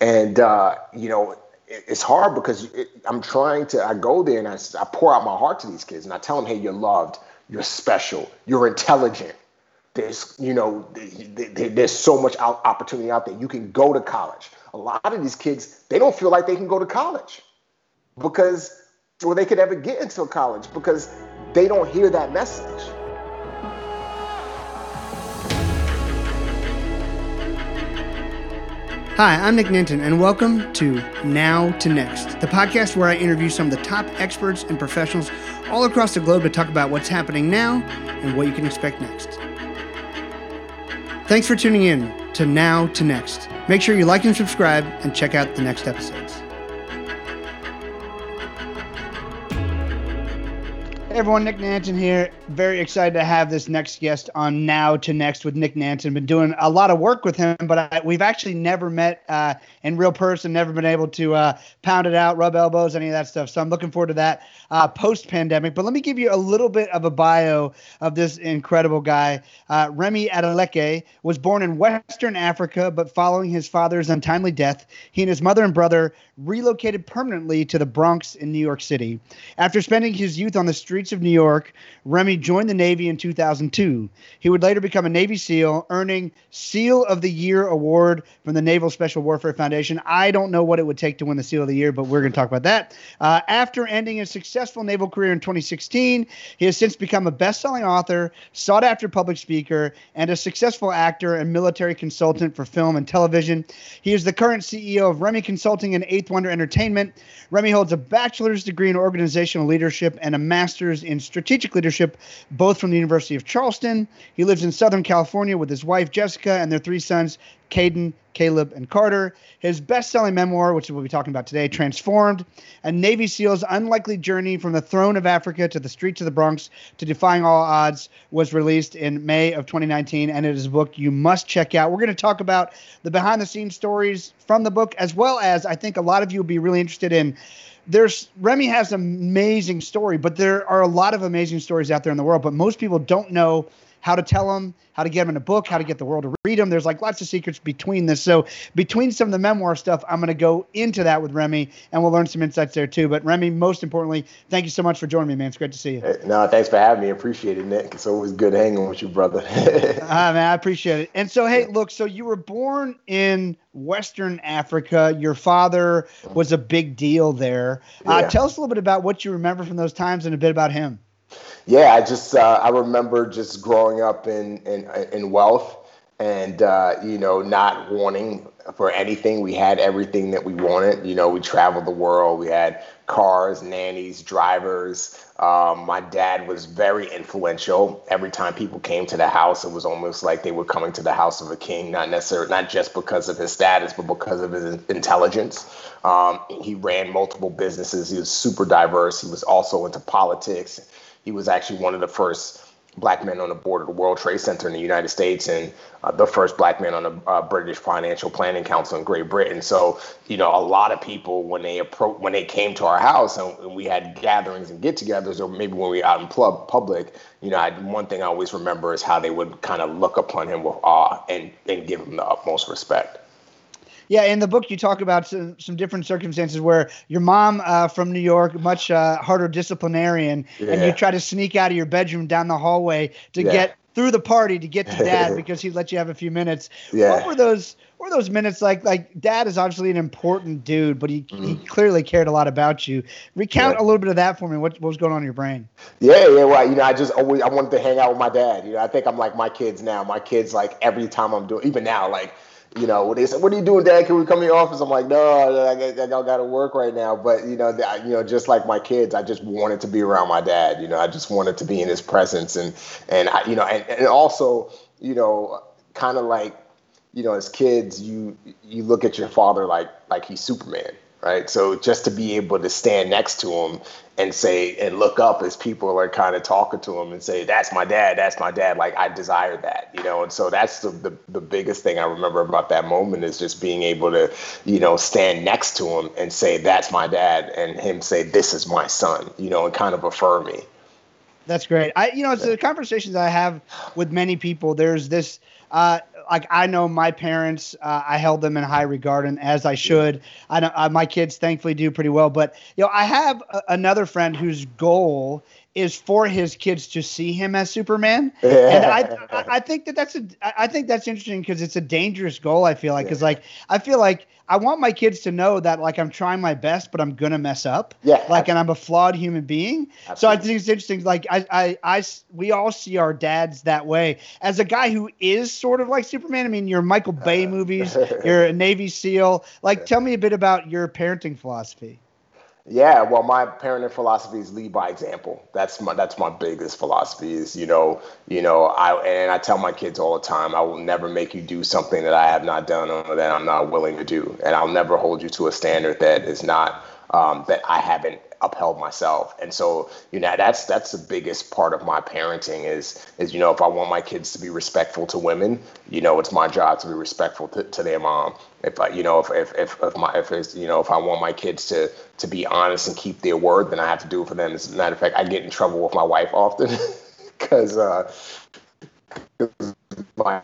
and uh, you know it's hard because it, I'm trying to. I go there and I, I pour out my heart to these kids, and I tell them, "Hey, you're loved. You're special. You're intelligent. There's, you know, there's so much opportunity out there. You can go to college. A lot of these kids, they don't feel like they can go to college because, or they could ever get into college because they don't hear that message. Hi, I'm Nick Nanton, and welcome to Now to Next, the podcast where I interview some of the top experts and professionals all across the globe to talk about what's happening now and what you can expect next. Thanks for tuning in to Now to Next. Make sure you like and subscribe and check out the next episodes. Everyone, Nick Nanton here. Very excited to have this next guest on Now to Next with Nick Nanton. Been doing a lot of work with him, but I, we've actually never met uh, in real person, never been able to uh, pound it out, rub elbows, any of that stuff. So I'm looking forward to that uh, post pandemic. But let me give you a little bit of a bio of this incredible guy. Uh, Remi Adeleke was born in Western Africa, but following his father's untimely death, he and his mother and brother relocated permanently to the Bronx in New York City. After spending his youth on the streets of New York, Remi joined the Navy in 2002. He would later become a Navy SEAL, earning SEAL of the Year award from the Naval Special Warfare Foundation. I don't know what it would take to win the SEAL of the Year, but we're going to talk about that. Uh, after ending his successful naval career in 2016, he has since become a best-selling author, sought-after public speaker, and a successful actor and military consultant for film and television. He is the current CEO of Remi Consulting and Eighth Wonder Entertainment. Remi holds a bachelor's degree in organizational leadership and a master's in strategic leadership, both from the University of Charleston. He lives in Southern California with his wife, Jessica, and their three sons, Caden, Caleb, and Carter. His best selling memoir, which we'll be talking about today, Transformed, a Navy SEAL's unlikely journey from the throne of Africa to the streets of the Bronx to defying all odds, was released in May of 2019. And it is a book you must check out. We're going to talk about the behind the scenes stories from the book, as well as I think a lot of you will be really interested in there's Remi has an amazing story, but there are a lot of amazing stories out there in the world, but most people don't know how to tell them, how to get them in a book, how to get the world to read them. There's like lots of secrets between this. So between some of the memoir stuff, I'm going to go into that with Remi, and we'll learn some insights there too. But Remi, most importantly, thank you so much for joining me, man. It's great to see you. Hey, no, thanks for having me. Appreciate it, Nick. It's always good hanging with you, brother. ah, man, I appreciate it. And so, hey, look, so you were born in Western Africa. Your father was a big deal there. Uh, Tell us a little bit about what you remember from those times and a bit about him yeah, I just uh, I remember just growing up in in, in wealth and uh, you know not wanting for anything. We had everything that we wanted. You know, we traveled the world. We had cars, nannies, drivers. Um, my dad was very influential. Every time people came to the house, it was almost like they were coming to the house of a king. Not necessarily, not just because of his status, but because of his intelligence. Um, he ran multiple businesses. He was super diverse. He was also into politics he was actually one of the first black men on the board of the World Trade Center in the United States and uh, the first black man on the uh, British Financial Planning Council in Great Britain. So, you know, a lot of people when they appro- when they came to our house and, and we had gatherings and get-togethers, or maybe when we were out in pub- public, you know, I, one thing I always remember is how they would kind of look upon him with awe and and give him the utmost respect. Yeah, in the book you talk about some, some different circumstances where your mom uh, from New York, much uh, harder disciplinarian, yeah. and you try to sneak out of your bedroom down the hallway to yeah. get through the party to get to dad because he'd let you have a few minutes. Yeah. What were those? What were those minutes like? Like dad is obviously an important dude, but he, mm. he clearly cared a lot about you. Recount yeah. a little bit of that for me. What, what was going on in your brain? Yeah, yeah. Well, you know, I just always I wanted to hang out with my dad. You know, I think I'm like my kids now. My kids like every time I'm doing, even now, like you know, they said, "What are you doing, Dad? Can we come to your office?" I'm like, "No, I, I, I got to work right now." But you know, you know, just like my kids, I just wanted to be around my dad. You know, I just wanted to be in his presence, and and I, you know, and, and also, you know, kind of like, you know, as kids, you you look at your father like like he's Superman right? So just to be able to stand next to him and say and look up as people are kind of talking to him and say, "That's my dad. That's my dad." Like I desire that, you know. And so that's the, the the biggest thing I remember about that moment is just being able to, you know, stand next to him and say, "That's my dad," and him say, "This is my son," you know, and kind of affirm me. That's great. I, you know, it's the conversations I have with many people. There's this. Uh, like I know my parents, uh, I held them in high regard, and as I should. I know uh, my kids thankfully do pretty well, but you know, I have a, another friend whose goal is for his kids to see him as Superman, and I I think that that's a I think that's interesting because it's a dangerous goal. I feel like because like I feel like I want my kids to know that like I'm trying my best, but I'm gonna mess up. Yeah. Like, and I'm a flawed human being. Absolutely. So I think it's interesting. Like I, I, I, we all see our dads that way. As a guy who is sort of like Superman, I mean, your Michael Bay uh, movies, you're a Navy SEAL. Like, tell me a bit about your parenting philosophy. Yeah, well, my parenting philosophy is lead by example. That's my that's my biggest philosophy. Is you know, you know, I and I tell my kids all the time, I will never make you do something that I have not done or that I'm not willing to do, and I'll never hold you to a standard that is not um, that I haven't upheld myself. And so, you know, that's that's the biggest part of my parenting is is you know, if I want my kids to be respectful to women, you know, it's my job to be respectful to, to their mom. If I, you know, if if if, if my if it's you know, if I want my kids to to be honest and keep their word, then I have to do it for them. As a matter of fact, I get in trouble with my wife often because uh, my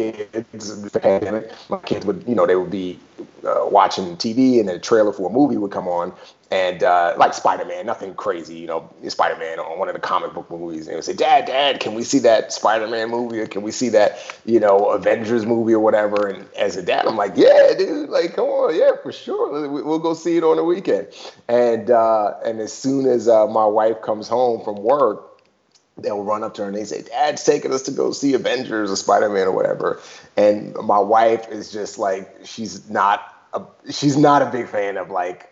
kids, the pandemic, my kids would, you know, they would be uh, watching TV and a trailer for a movie would come on, and uh, like Spider Man, nothing crazy, you know, Spider Man on one of the comic book movies, and they would say, Dad, Dad, can we see that Spider Man movie, or can we see that, you know, Avengers movie or whatever? And as a dad, I'm like, Yeah, dude, like, come on, yeah, for sure, we'll go see it on the weekend. And uh, and as soon as uh, my wife comes home from work they'll run up to her and they say, Dad's taking us to go see Avengers or Spider Man or whatever. And my wife is just like, she's not a, she's not a big fan of like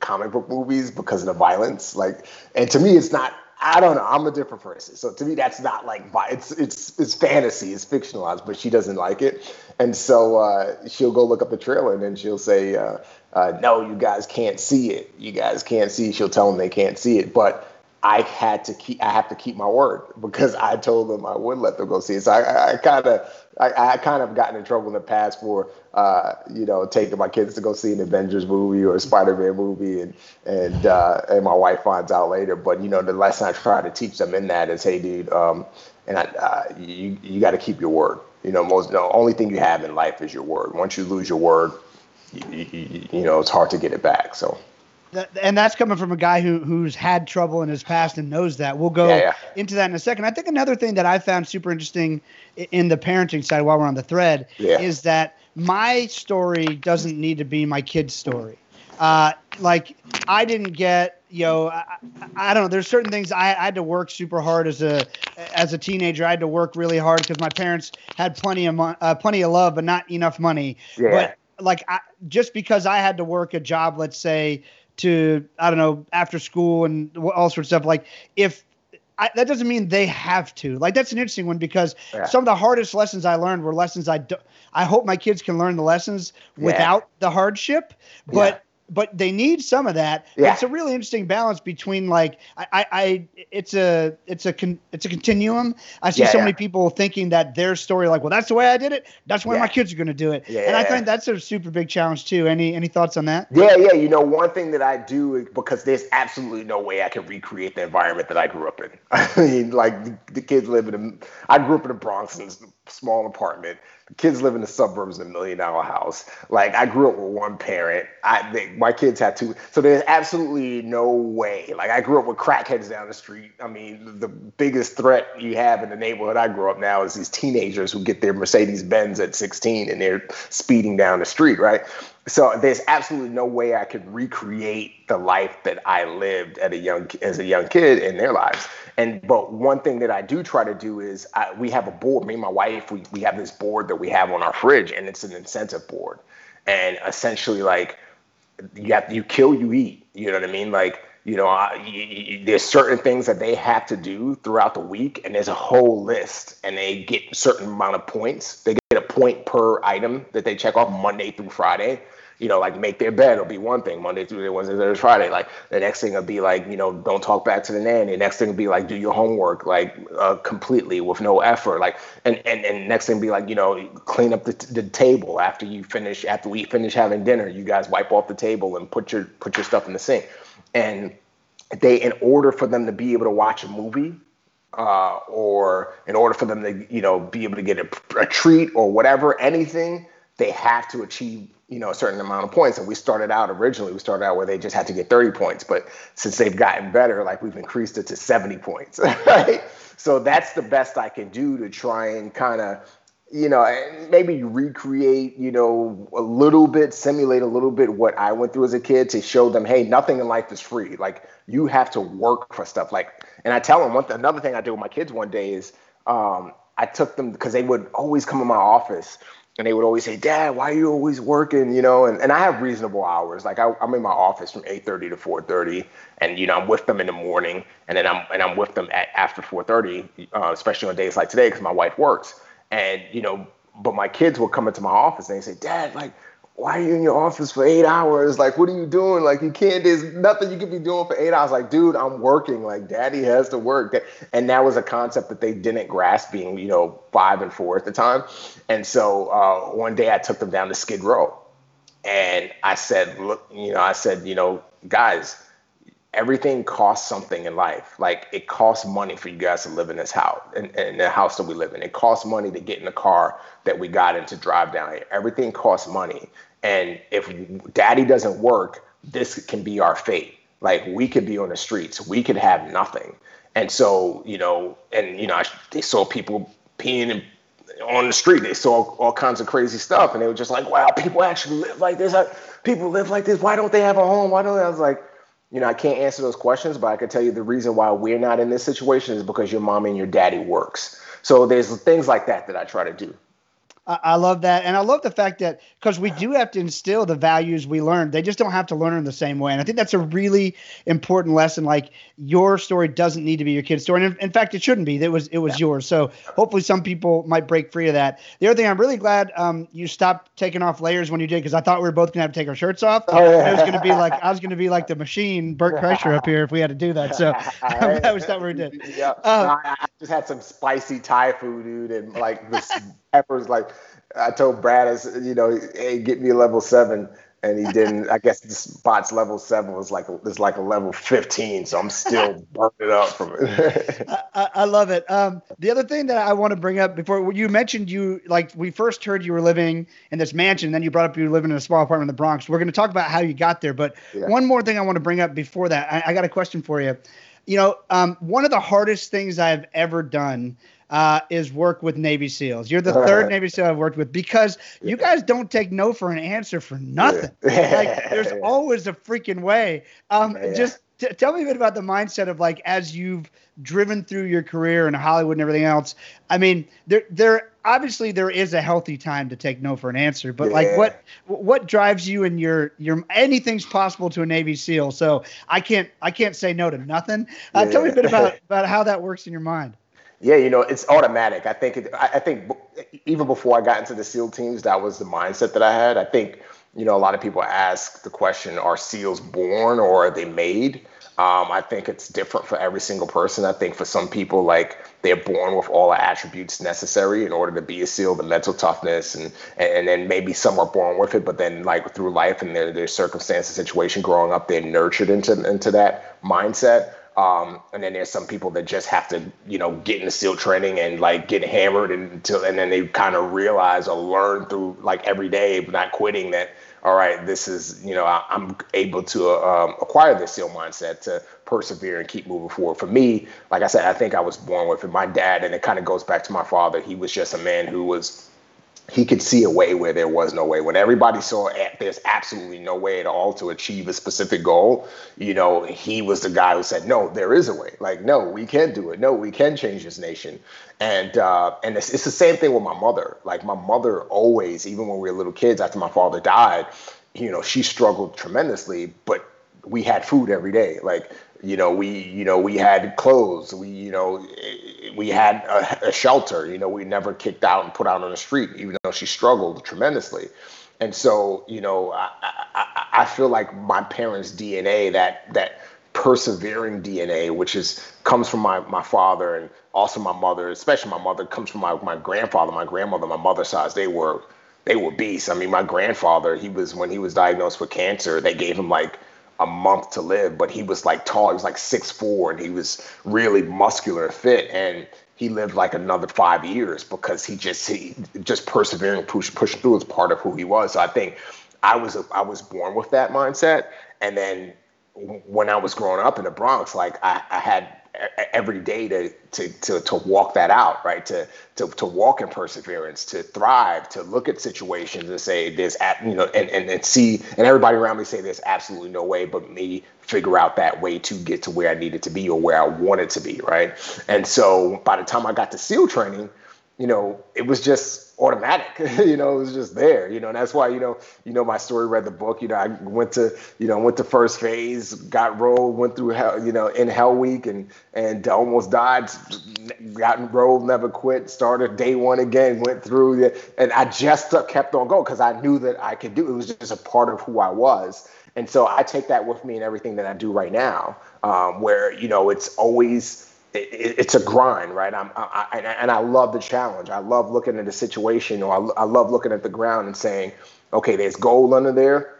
comic book movies because of the violence. Like, and to me, it's not. I don't know. I'm a different person, so to me, that's not like it's it's it's fantasy, it's fictionalized, but she doesn't like it, and so uh, she'll go look up the trailer and then she'll say, uh, uh, "No, you guys can't see it. You guys can't see." She'll tell them they can't see it, but I had to keep I have to keep my word because I told them I would let them go see it. So I kind of I, I kind of gotten in trouble in the past for uh, you know taking my kids to go see an Avengers movie or a Spider-Man movie, and and uh, and my wife finds out later. But you know the lesson I try to teach them in that is, hey, dude, um, and I, uh, you you got to keep your word. You know, most the only thing you have in life is your word. Once you lose your word, you, you, you know it's hard to get it back. So and that's coming from a guy who who's had trouble in his past and knows that. We'll go yeah, yeah. into that in a second. I think another thing that I found super interesting in the parenting side while we're on the thread yeah. is that my story doesn't need to be my kid's story. Uh, like I didn't get, you know, I, I, don't know. There's certain things I, I, had to work super hard as a as a teenager. I had to work really hard because my parents had plenty of uh, plenty of love, but not enough money. Yeah. But like I, just because I had to work a job, let's say to I don't know after school and all sorts of stuff. Like if I, that doesn't mean they have to. Like that's an interesting one because yeah. some of the hardest lessons I learned were lessons I do, I hope my kids can learn the lessons yeah. without the hardship, but but they need some of that. Yeah. It's a really interesting balance between like I, I, I it's a it's a con, it's a continuum. I see yeah, so yeah. many people thinking that their story like, well, that's the way I did it. That's why my kids are going to do it. Yeah. And I think that's a super big challenge too. Any any thoughts on that? Yeah, yeah. You know, one thing that I do because there's absolutely no way I can recreate the environment that I grew up in. I mean, like the, the kids live in a. I grew up in the Bronx in a small apartment The kids live in the suburbs in a million dollar house. Like I grew up with one parent. I they, my kids had two. So there's absolutely no way. Like I grew up with crackheads down the street. I mean, the biggest threat you have in the neighborhood I grew up now is these teenagers who get their Mercedes Benz at 16 and they're speeding down the street, right? So there's absolutely no way I could recreate the life that I lived at a young as a young kid in their lives. And but one thing that I do try to do is I, we have a board. Me and my wife, we we have this board that we have on our fridge, and it's an incentive board. And essentially, like you have you kill, you eat. You know what I mean? Like you know, there's certain things that they have to do throughout the week, and there's a whole list, and they get certain amount of points. They point per item that they check off Monday through Friday you know, like make their bed will be one thing Monday, Tuesday, Wednesday, Thursday, Friday. Like the next thing will be like, you know, don't talk back to the nanny. The next thing will be like, do your homework like uh, completely with no effort. Like, and, and, and next thing be like, you know, clean up the, the table after you finish, after we finish having dinner, you guys wipe off the table and put your, put your stuff in the sink. And they, in order for them to be able to watch a movie, uh, or in order for them to you know be able to get a, a treat or whatever anything they have to achieve you know a certain amount of points. And we started out originally we started out where they just had to get 30 points. But since they've gotten better like we've increased it to 70 points right? So that's the best i can do to try and kind of you know maybe recreate you know a little bit simulate a little bit what i went through as a kid to show them hey nothing in life is free like you have to work for stuff like and i tell them one th- another thing i do with my kids one day is um, i took them because they would always come in my office and they would always say, "Dad, why are you always working?" You know, and, and I have reasonable hours. Like I, am in my office from 8:30 to 4:30, and you know I'm with them in the morning, and then I'm and I'm with them at after 4:30, uh, especially on days like today because my wife works. And you know, but my kids will come into my office and they say, "Dad, like, why are you in your office for eight hours? Like, what are you doing? Like, you can't, there's nothing you could be doing for eight hours. Like, dude, I'm working. Like, daddy has to work. And that was a concept that they didn't grasp being, you know, five and four at the time. And so uh, one day I took them down to Skid Row and I said, look, you know, I said, you know, guys, everything costs something in life. Like it costs money for you guys to live in this house, in, in the house that we live in. It costs money to get in the car that we got in to drive down here. Everything costs money. And if daddy doesn't work, this can be our fate. Like we could be on the streets, we could have nothing. And so, you know, and you know, they saw people peeing and on the street. They saw all kinds of crazy stuff, and they were just like, "Wow, people actually live like this. People live like this. Why don't they have a home? Why don't they?" I was like, you know, I can't answer those questions, but I can tell you the reason why we're not in this situation is because your mom and your daddy works. So there's things like that that I try to do. I love that. And I love the fact that because we do have to instill the values we learn, they just don't have to learn them the same way. And I think that's a really important lesson. Like your story doesn't need to be your kid's story. And in, in fact, it shouldn't be. It was it was yeah. yours. So hopefully some people might break free of that. The other thing, I'm really glad um, you stopped taking off layers when you did because I thought we were both gonna have to take our shirts off. Oh, yeah. It was gonna be like I was gonna be like the machine, Bert Kreischer up here if we had to do that. So that was that we did. Yeah. Um, no, I just had some spicy Thai food, dude, and like the peppers like I told Brad, you know, hey, get me a level seven, and he didn't. I guess the spot's level seven was like it's like a level fifteen, so I'm still burning up from it. I, I, love it. Um, the other thing that I want to bring up before you mentioned you like we first heard you were living in this mansion, then you brought up you were living in a small apartment in the Bronx. We're going to talk about how you got there, but yeah. one more thing I want to bring up before that, I, I got a question for you. You know, um, one of the hardest things I've ever done uh, is work with Navy SEALs. You're the third Navy SEAL I've worked with because you guys don't take no for an answer for nothing. like there's always a freaking way. Um, yeah. Just t- tell me a bit about the mindset of like as you've driven through your career in Hollywood and everything else. I mean, there there obviously there is a healthy time to take no for an answer, but yeah. like what what drives you and your your anything's possible to a Navy SEAL. So I can't I can't say no to nothing. Uh, yeah. Tell me a bit about about how that works in your mind. Yeah, you know, it's automatic. I think it, I think even before I got into the SEAL teams, that was the mindset that I had. I think you know a lot of people ask the question: Are SEALs born or are they made? Um, I think it's different for every single person. I think for some people, like they're born with all the attributes necessary in order to be a SEAL, the mental toughness, and and then maybe some are born with it, but then like through life and their their circumstances, situation, growing up, they're nurtured into into that mindset. Um, and then there's some people that just have to, you know, get into SEAL training and like get hammered until, and then they kind of realize or learn through like every day, not quitting that, all right, this is, you know, I, am able to um, acquire this SEAL mindset to persevere and keep moving forward. For me, like I said, I think I was born with it. My dad, and it kind of goes back to my father, he was just a man who was he could see a way where there was no way. When everybody saw there's absolutely no way at all to achieve a specific goal, you know, he was the guy who said, "No, there is a way. Like, no, we can do it. No, we can change this nation." And uh, and it's, it's the same thing with my mother. Like my mother always, even when we were little kids, after my father died, you know, she struggled tremendously, but we had food every day. Like you know we you know we had clothes we you know we had a, a, shelter you know we never kicked out and put out on the street even though she struggled tremendously. And so you know i i, I feel like my parents dna that that persevering dna which is comes from my my father and also my mother especially my mother comes from my, my grandfather my grandmother my mother's side they were they were beasts. I mean my grandfather he was when he was diagnosed with cancer they gave him like a month to live, but he was like tall. He was like six four, and he was really muscular fit. And he lived like another five years because he just he just persevering, push pushing through was part of who he was. So I think I was I was born with that mindset, and then when I was growing up in the Bronx, like I, I had every day to, to to to walk that out, right? To to to walk in perseverance, to thrive, to look at situations and say there's at you know and, and and see and everybody around me say there's absolutely no way but me figure out that way to get to where I needed to be or where I wanted to be, right? And so by the time I got to SEAL training, you know, it was just automatic. you know, it was just there. You know, and that's why you know, you know, my story. Read the book. You know, I went to you know went to first phase, got rolled, went through hell. You know, in Hell Week, and and almost died. Got enrolled, never quit. Started day one again. Went through, it. and I just kept on going because I knew that I could do. It was just a part of who I was. And so I take that with me in everything that I do right now, um, where you know it's always it, it's a grind, right? I'm, I, and I love the challenge. I love looking at the situation, or I, I love looking at the ground and saying, okay, there's gold under there.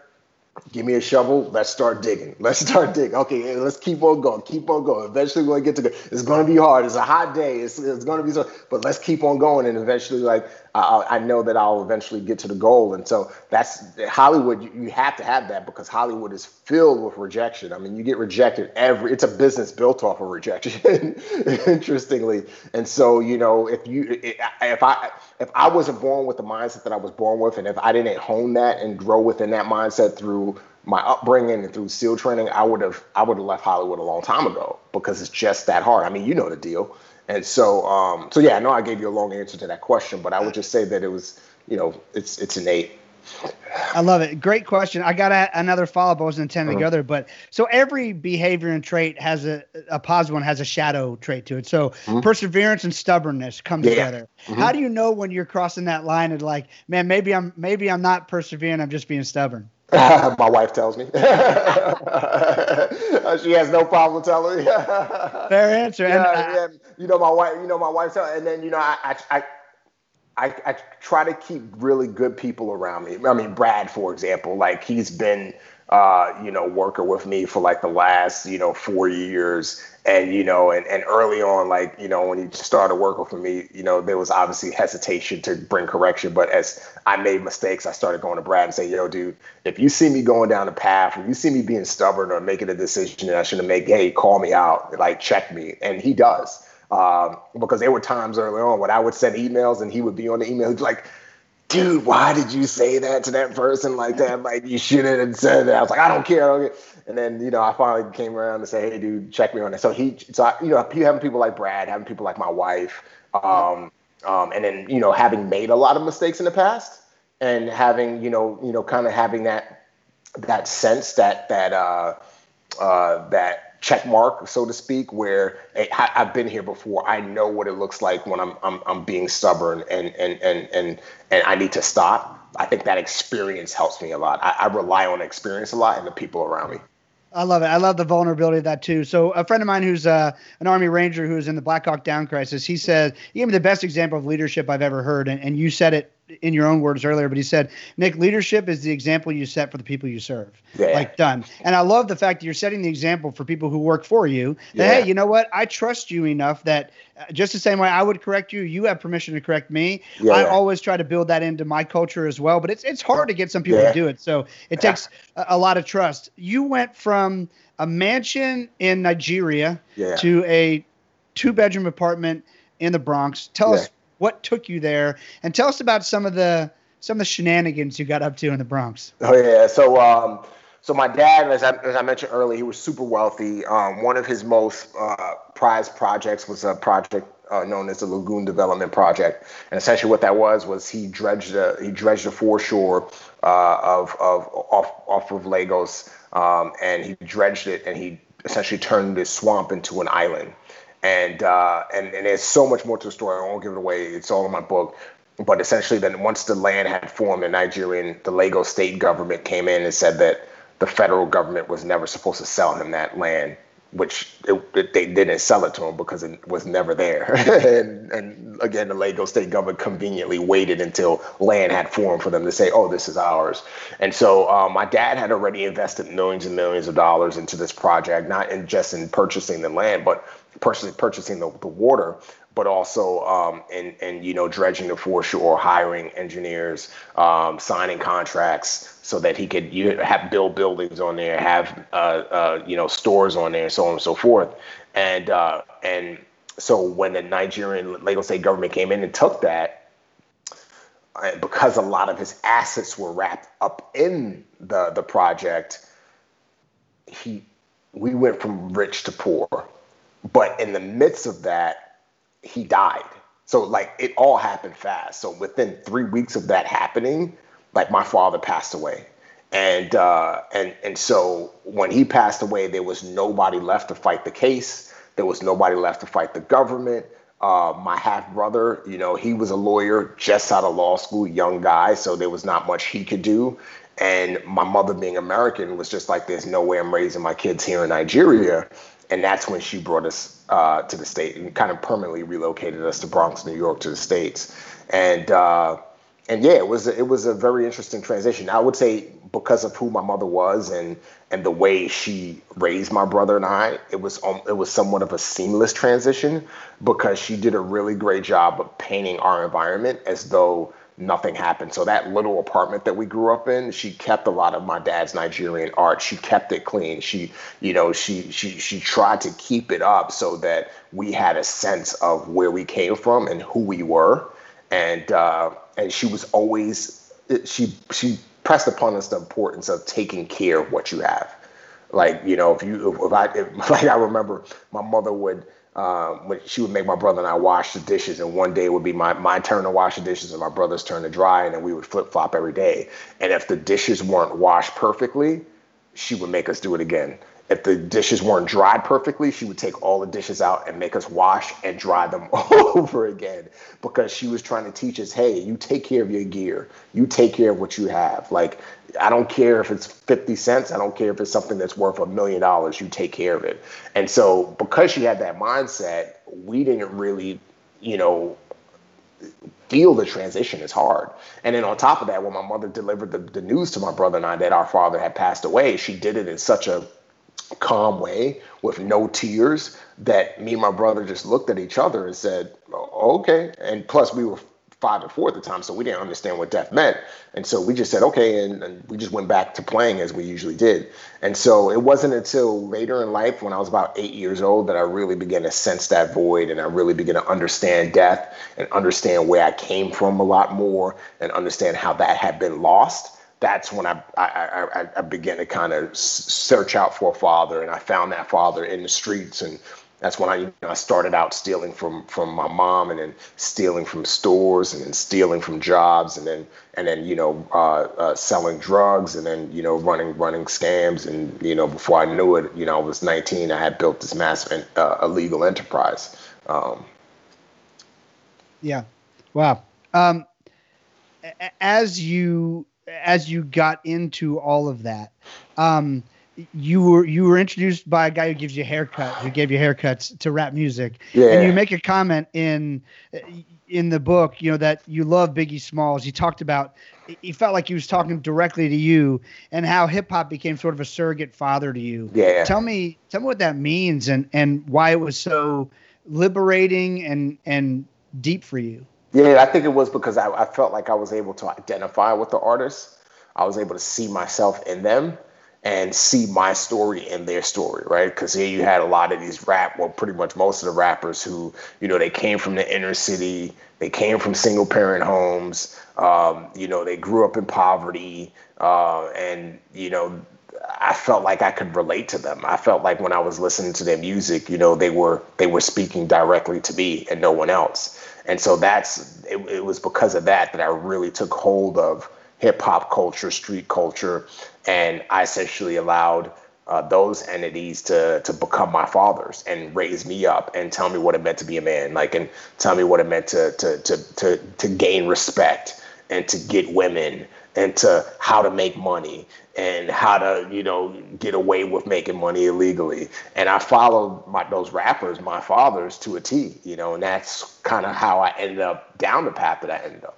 Give me a shovel. Let's start digging. Let's start digging. Okay, let's keep on going. Keep on going. Eventually, we're gonna get to. It's gonna be hard. It's a hot day. It's, it's gonna be so, but let's keep on going. And eventually, like I, I know that I'll eventually get to the goal. And so that's Hollywood. You, you have to have that because Hollywood is filled with rejection. I mean, you get rejected every. It's a business built off of rejection, interestingly. And so you know, if you if I if I wasn't born with the mindset that I was born with, and if I didn't hone that and grow within that mindset through my upbringing and through SEAL training, I would have I would have left Hollywood a long time ago because it's just that hard. I mean, you know the deal. And so, um, so yeah, I know I gave you a long answer to that question, but I would just say that it was, you know, it's it's innate. I love it. Great question. I got a, another follow up. I wasn't intending uh-huh. to go there, but so every behavior and trait has a, a positive one has a shadow trait to it. So mm-hmm. perseverance and stubbornness come yeah. together. Mm-hmm. How do you know when you're crossing that line and like, man, maybe I'm maybe I'm not persevering. I'm just being stubborn. My wife tells me. she has no problem telling me. Fair answer. Yeah, you know my wife. You know my wife. Tell, and then you know I, I I I try to keep really good people around me. I mean Brad, for example, like he's been uh, you know, working with me for like the last, you know, four years. And, you know, and, and early on, like, you know, when he started working for me, you know, there was obviously hesitation to bring correction. But as I made mistakes, I started going to Brad and saying, yo, dude, if you see me going down a path, if you see me being stubborn or making a decision that I shouldn't make, hey, call me out, like check me. And he does. Um, because there were times early on when I would send emails and he would be on the email, like, dude, why did you say that to that person like that? Like you shouldn't have said that. I was like, I don't care. I don't care. And then, you know, I finally came around to say, hey, dude, check me on it. So he, so I, you know, having people like Brad, having people like my wife, um, um, and then, you know, having made a lot of mistakes in the past and having, you know, you know, kind of having that, that sense that, that, uh, uh, that check mark, so to speak, where I, have been here before. I know what it looks like when I'm I'm, I'm being stubborn and and and and and I need to stop. I think that experience helps me a lot. I, I rely on experience a lot and the people around me. I love it. I love the vulnerability of that too. So a friend of mine who's uh, an Army Ranger who's in the Black Hawk Down crisis, he said he gave me the best example of leadership I've ever heard, and, and you said it in your own words earlier, but he said, Nick, leadership is the example you set for the people you serve. Yeah. Like done. And I love the fact that you're setting the example for people who work for you. That yeah. hey, you know what? I trust you enough that uh, just the same way I would correct you, you have permission to correct me. Yeah. I always try to build that into my culture as well. But it's it's hard to get some people to do it. So it takes a, a, lot of trust. You went from a mansion in Nigeria to a two bedroom apartment in the Bronx. Tell us what took you there, and tell us about some of the some of the shenanigans you got up to in the Bronx. Oh yeah, so um, so my dad, as I, as I mentioned earlier, he was super wealthy. Um, one of his most uh, prized projects was a project uh, known as the Lagoon Development Project, and essentially what that was was he dredged a he dredged a foreshore uh, of of off off of Lagos, um, and he dredged it, and he essentially turned this swamp into an island and uh, and and there's so much more to the story. I won't give it away. It's all in my book. But essentially, then once the land had formed, the Nigerian, the Lagos state government came in and said that the federal government was never supposed to sell him that land which it, it, they didn't sell it to him because it was never there. and, and again, the Lagos state government conveniently waited until land had formed for them to say, oh, this is ours. And so um, my dad had already invested millions and millions of dollars into this project, not in just in purchasing the land, but purchasing, purchasing the, the water but also um, in, in you know dredging the foreshore, hiring engineers, um, signing contracts so that he could you have build buildings on there, have uh, uh, you know stores on there, and so on and so forth, and uh, and so when the Nigerian Lagos state government came in and took that, uh, because a lot of his assets were wrapped up in the the project, he we went from rich to poor, but in the midst of that he died. So like it all happened fast. So within three weeks of that happening, like my father passed away. And uh, and and so when he passed away, there was nobody left to fight the case. There was nobody left to fight the government. Uh, my half brother, you know, he was a lawyer just out of law school, young guy, so there was not much he could do. And my mother, being American, was just like, "There's no way I'm raising my kids here in Nigeria." And that's when she brought us uh, to the state and kind of permanently relocated us to Bronx, New York, to the states. And uh, and yeah, it was it was a very interesting transition. I would say because of who my mother was and and the way she raised my brother and I, it was um, it was somewhat of a seamless transition because she did a really great job of painting our environment as though nothing happened. So that little apartment that we grew up in, she kept a lot of my dad's Nigerian art. She kept it clean. She, you know, she she she tried to keep it up so that we had a sense of where we came from and who we were. And uh, and she was always she she pressed upon us the importance of taking care of what you have. Like you know, if you if I if, like I remember my mother would um, when she would make my brother and I wash the dishes, and one day it would be my, my turn to wash the dishes and my brother's turn to dry, and then we would flip flop every day. And if the dishes weren't washed perfectly, she would make us do it again. If the dishes weren't dried perfectly, she would take all the dishes out and make us wash and dry them all over again because she was trying to teach us, hey, you take care of your gear, you take care of what you have. Like I don't care if it's 50 cents. I don't care if it's something that's worth a million dollars. You take care of it. And so, because she had that mindset, we didn't really, you know, feel the transition as hard. And then on top of that, when my mother delivered the, the news to my brother and I that our father had passed away, she did it in such a calm way with no tears that me and my brother just looked at each other and said, oh, okay. And plus, we were five and four at the time, so we didn't understand what death meant. And so we just said, okay, and, and, we just went back to playing as we usually did. And so it wasn't until later in life, when I was about eight years old, that I really began to sense that void and I really began to understand death and understand where I came from a lot more and understand how that had been lost. That's when I, I, I, I began to kind of search out for a father, and I found that father in the streets and that's when I, you know, I started out stealing from from my mom, and then stealing from stores, and then stealing from jobs, and then and then you know uh, uh, selling drugs, and then you know running running scams, and you know before I knew it, you know I was 19, I had built this massive uh, illegal enterprise. Um, yeah, wow. Um, as you as you got into all of that. Um, you were you were introduced by a guy who gives you haircut who gave you haircuts to rap music yeah. and you make a comment in in the book you know that you love biggie smalls you talked about he felt like he was talking directly to you and how hip-hop became sort of a surrogate father to you yeah tell me tell me what that means and and why it was so liberating and and deep for you yeah i think it was because i, I felt like i was able to identify with the artists i was able to see myself in them and see my story in their story, right? Because here you had a lot of these rap, well, pretty much most of the rappers who, you know, they came from the inner city, they came from single parent homes, um, you know, they grew up in poverty, uh, and you know, I felt like I could relate to them. I felt like when I was listening to their music, you know, they were they were speaking directly to me and no one else. And so that's it, it was because of that that I really took hold of hip hop culture, street culture, and I essentially allowed uh, those entities to to become my fathers and raise me up and tell me what it meant to be a man, like and tell me what it meant to to to to to gain respect and to get women and to how to make money and how to you know get away with making money illegally and i followed my those rappers my fathers to a t you know and that's kind of how i ended up down the path that i ended up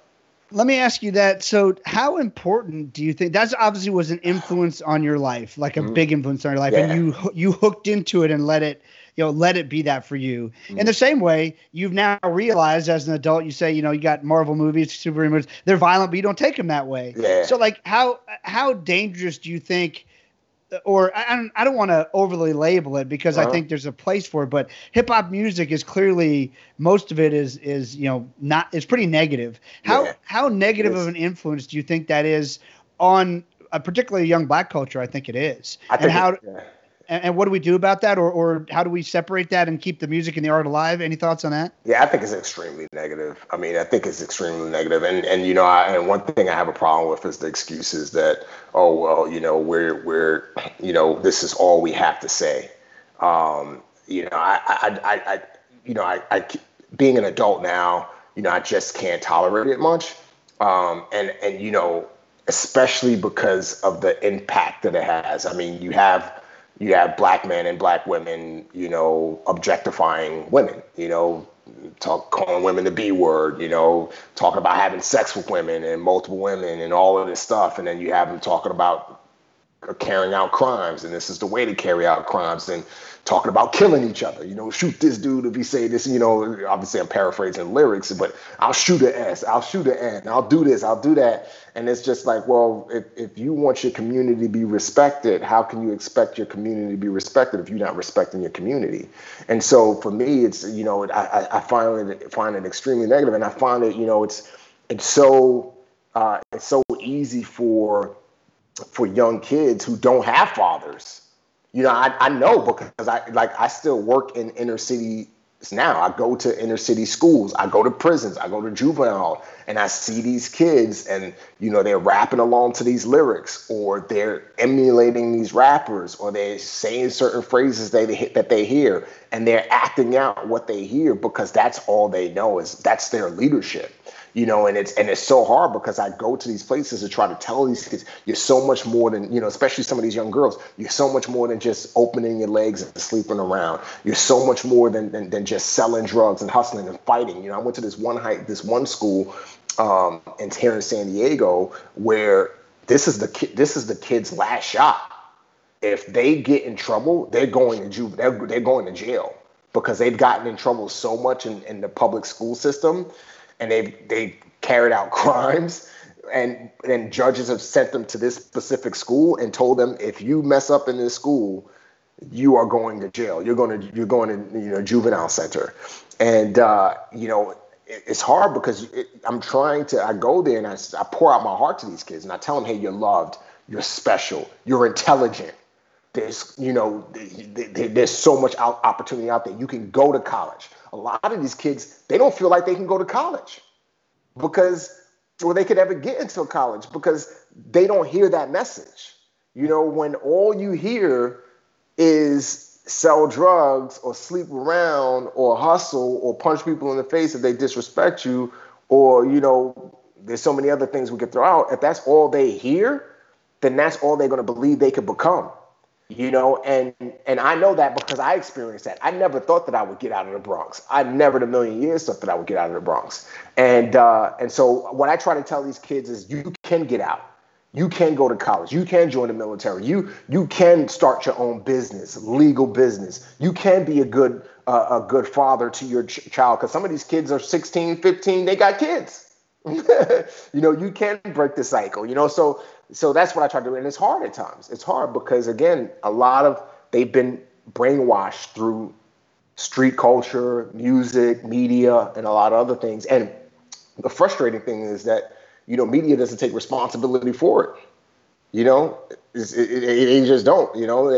let me ask you that so how important do you think that's obviously was an influence on your life like a mm-hmm. big influence on your life yeah. and you you hooked into it and let it you know, let it be that for you. Mm-hmm. In the same way, you've now realized as an adult, you say, you know, you got Marvel movies, superhero movies, they're violent, but you don't take them that way. Yeah. So, like, how how dangerous do you think? Or I don't, I don't want to overly label it because uh-huh. I think there's a place for it, but hip hop music is clearly most of it is is you know not it's pretty negative. How yeah. how negative of an influence do you think that is on a particularly young black culture? I think it is. I think and how it, yeah and, and, what do we do about that, or, or how do we separate that and keep the music and the art alive? Any thoughts on that? Yeah, I think it's extremely negative. I mean, I think it's extremely negative. And and you know, I, and one thing I have a problem with is the excuses that oh well, you know, we're we're you know, this is all we have to say. Um, you know, I I I, I you know, I, I being an adult now, you know, I just can't tolerate it much. Um, and and you know, especially because of the impact that it has. I mean, you have you have black men and black women, you know, objectifying women, you know, talk calling women the B word, you know, talking about having sex with women and multiple women and all of this stuff, and then you have them talking about carrying out crimes, and this is the way to carry out crimes, and talking about killing each other. You know, shoot this dude if he say this. You know, obviously I'm paraphrasing lyrics, but I'll shoot an S, I'll shoot an N, I'll do this, I'll do that. And it's just like, well, if, if you want your community to be respected, how can you expect your community to be respected if you're not respecting your community? And so for me, it's you know, I, I find it find it extremely negative, and I find it, you know, it's it's so uh, it's so easy for for young kids who don't have fathers. You know, I, I know because I like I still work in inner city now. I go to inner city schools, I go to prisons, I go to juvenile, and I see these kids and you know they're rapping along to these lyrics or they're emulating these rappers or they're saying certain phrases they that they hear and they're acting out what they hear because that's all they know is that's their leadership you know, and it's and it's so hard because I go to these places to try to tell these kids you're so much more than you know, especially some of these young girls. You're so much more than just opening your legs and sleeping around. You're so much more than than, than just selling drugs and hustling and fighting. You know, I went to this one high, this one school um, in here in San Diego where this is the ki- this is the kid's last shot. If they get in trouble, they're going to ju- they're, they're going to jail because they've gotten in trouble so much in, in the public school system and they've they carried out crimes and and judges have sent them to this specific school and told them if you mess up in this school you are going to jail. You're going to you're going to you know juvenile center. And uh, you know it, it's hard because it, i'm trying to i go there and I, I pour out my heart to these kids and i tell them hey you're loved. You're special. You're intelligent. There's you know there's so much opportunity out there. You can go to college a lot of these kids they don't feel like they can go to college because or they could ever get into college because they don't hear that message. You know when all you hear is sell drugs or sleep around or hustle or punch people in the face if they disrespect you or you know there's so many other things we could throw out. If that's all they hear then that's all they're going to believe they could become you know and and i know that because i experienced that. I never thought that i would get out of the bronx. I never in a million years thought that i would get out of the bronx. And uh, and so what i try to tell these kids is you can get out. You can go to college. You can join the military. You you can start your own business legal business. You can be a good uh, a good father to your ch- child because some of these kids are 16 15 they got kids. You know you can break the cycle you know? So so that's what I try to do. And it's hard at times. It's hard because again, a lot of they've been brainwashed through street culture, music, media, and a lot of other things. And the frustrating thing is that you know media doesn't take responsibility for it. You know, it, it, it, just don't. You know,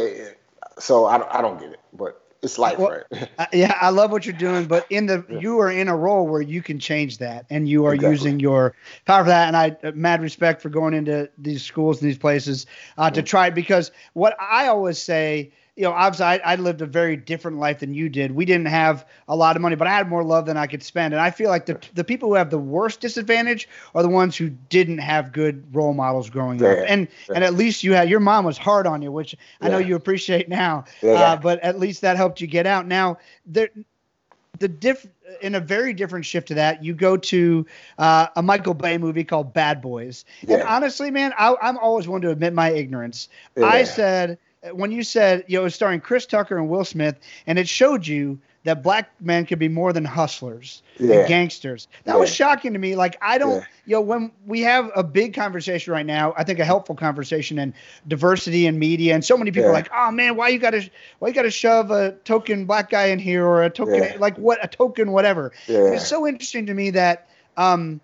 so I, I don't get it, but it's life, well, right? yeah, I love what you're doing, but in the yeah. you are in a role where you can change that, and you are exactly. using your power for that. And I uh, mad respect for going into these schools and these places uh, to try it because what I always say you know, obviously I, I, lived a very different life than you did. We didn't have a lot of money, but I had more love than I could spend. And I feel like the the people who have the worst disadvantage are the ones who didn't have good role models growing yeah, up. And yeah. and at least you had your mom was hard on you, which yeah. I know you appreciate now. Uh, but at least that helped you get out. Now there the diff in a very different shift to that, you go to uh, a Michael Bay movie called Bad Boys. And honestly, man, I, am always one to admit my ignorance. I said when you said you know it was starring Chris Tucker and Will Smith, and it showed you that black men could be more than hustlers yeah. and gangsters. That yeah. was shocking to me. Like I don't, yeah. you know, when we have a big conversation right now, I think a helpful conversation and diversity in media, and so many people are like, oh man, why you got to, why you got to shove a token black guy in here or a token like what a token whatever. It's so interesting to me that. um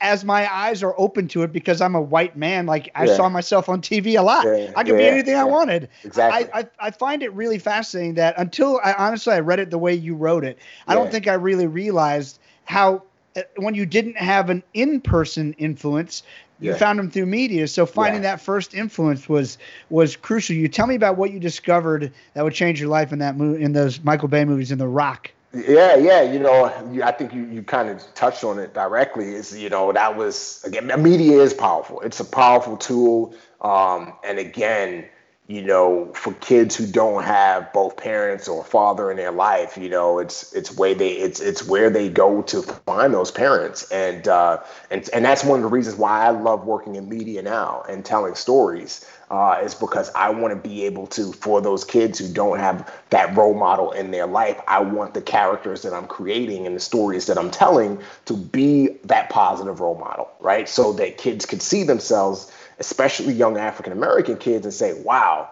as my eyes are open to it because I'm a white man, like I yeah. saw myself on TV a lot. Yeah, I could yeah, be anything I wanted. Exactly. I, I, I, find it really fascinating that until I honestly I read it the way you wrote it, I don't think I really realized how uh, when you didn't have an in-person influence, you found them through media. So finding that first influence was was crucial. You tell me about what you discovered that would change your life in that movie in those Michael Bay movies in The Rock. Yeah, yeah, you know, I think you, you kind of touched on it directly. Is you know that was again, media is powerful. It's a powerful tool, um, and again, you know, for kids who don't have both parents or father in their life, you know, it's it's where they it's it's where they go to find those parents, and uh, and and that's one of the reasons why I love working in media now and telling stories uh, is because I want to be able to, for those kids who don't have that role model in their life, I want the characters that I'm creating and the stories that I'm telling to be that positive role model, right? So that kids could see themselves, especially young African American kids, and say, wow,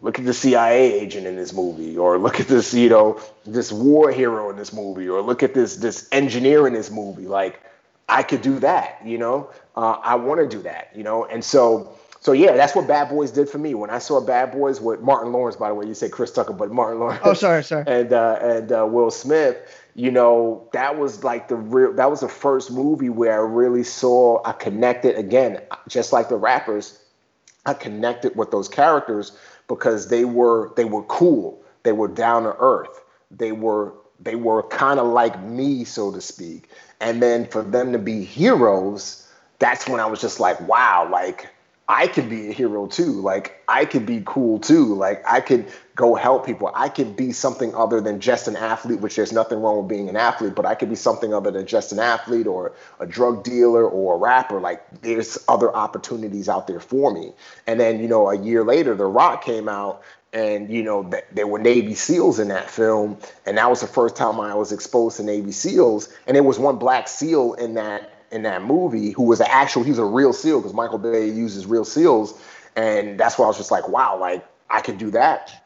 look at the CIA agent in this movie, or look at this, you know, this war hero in this movie, or look at this this engineer in this movie. Like, I could do that, you know. Uh, I want to do that, you know, and so so yeah, that's what Bad Boys did for me. When I saw Bad Boys with Martin Lawrence, by the way, you say Chris Tucker, but Martin Lawrence. Oh, sorry, sorry. And uh, and uh, Will Smith. You know, that was like the real. That was the first movie where I really saw I connected again, just like the rappers. I connected with those characters because they were they were cool. They were down to earth. They were they were kind of like me, so to speak. And then for them to be heroes, that's when I was just like, wow, like I could be a hero too. Like I could be cool too. Like I could go help people. I could be something other than just an athlete, which there's nothing wrong with being an athlete, but I could be something other than just an athlete or a drug dealer or a rapper. Like there's other opportunities out there for me. And then, you know, a year later, The Rock came out and you know there were Navy SEALs in that film, and that was the first time I was exposed to Navy SEALs, and there was one black SEAL in that in that movie who was an actual he was a real seal because Michael Bay uses real seals, and that's why I was just like, wow, like I could do that.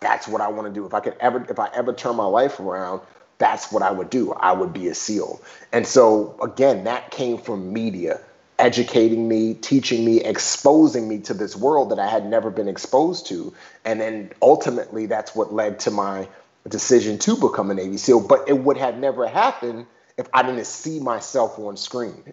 That's what I want to do. If I could ever, if I ever turn my life around, that's what I would do. I would be a SEAL. And so again, that came from media, educating me, teaching me, exposing me to this world that I had never been exposed to. And then ultimately that's what led to my decision to become a Navy SEAL. But it would have never happened if I didn't see myself on screen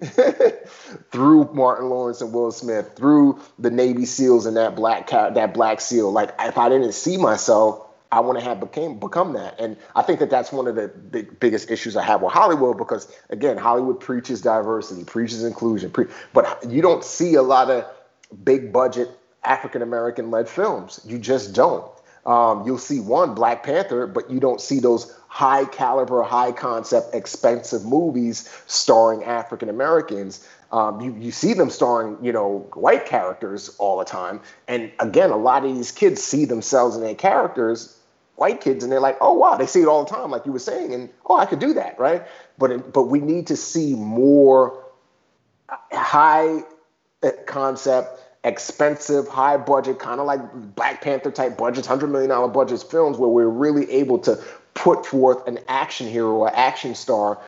through Martin Lawrence and Will Smith, through the Navy SEALs and that black that black SEAL. Like if I didn't see myself, I want to have became become that. And I think that that's one of the big, biggest issues I have with Hollywood because again, Hollywood preaches diversity, preaches inclusion, pre- but you don't see a lot of big budget African American led films. You just don't. Um, you'll see one Black Panther, but you don't see those high caliber, high concept, expensive movies starring African Americans. Um, you, you see them starring, you know, white characters all the time. And again, a lot of these kids see themselves in their characters, white kids, and they're like, oh wow, they see it all the time, like you were saying, and oh, I could do that, right? But but we need to see more high uh, concept expensive, high budget, kind of like Black Panther type budgets, $100 million budgets films where we're really able to put forth an action hero or action star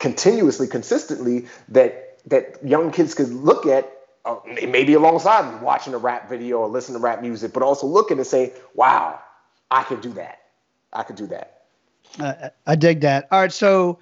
continuously, consistently that that young kids could look at, uh, maybe alongside watching a rap video or listen to rap music, but also looking and say, "Wow, I could do that. I could do that." Uh, I dig that. All right, so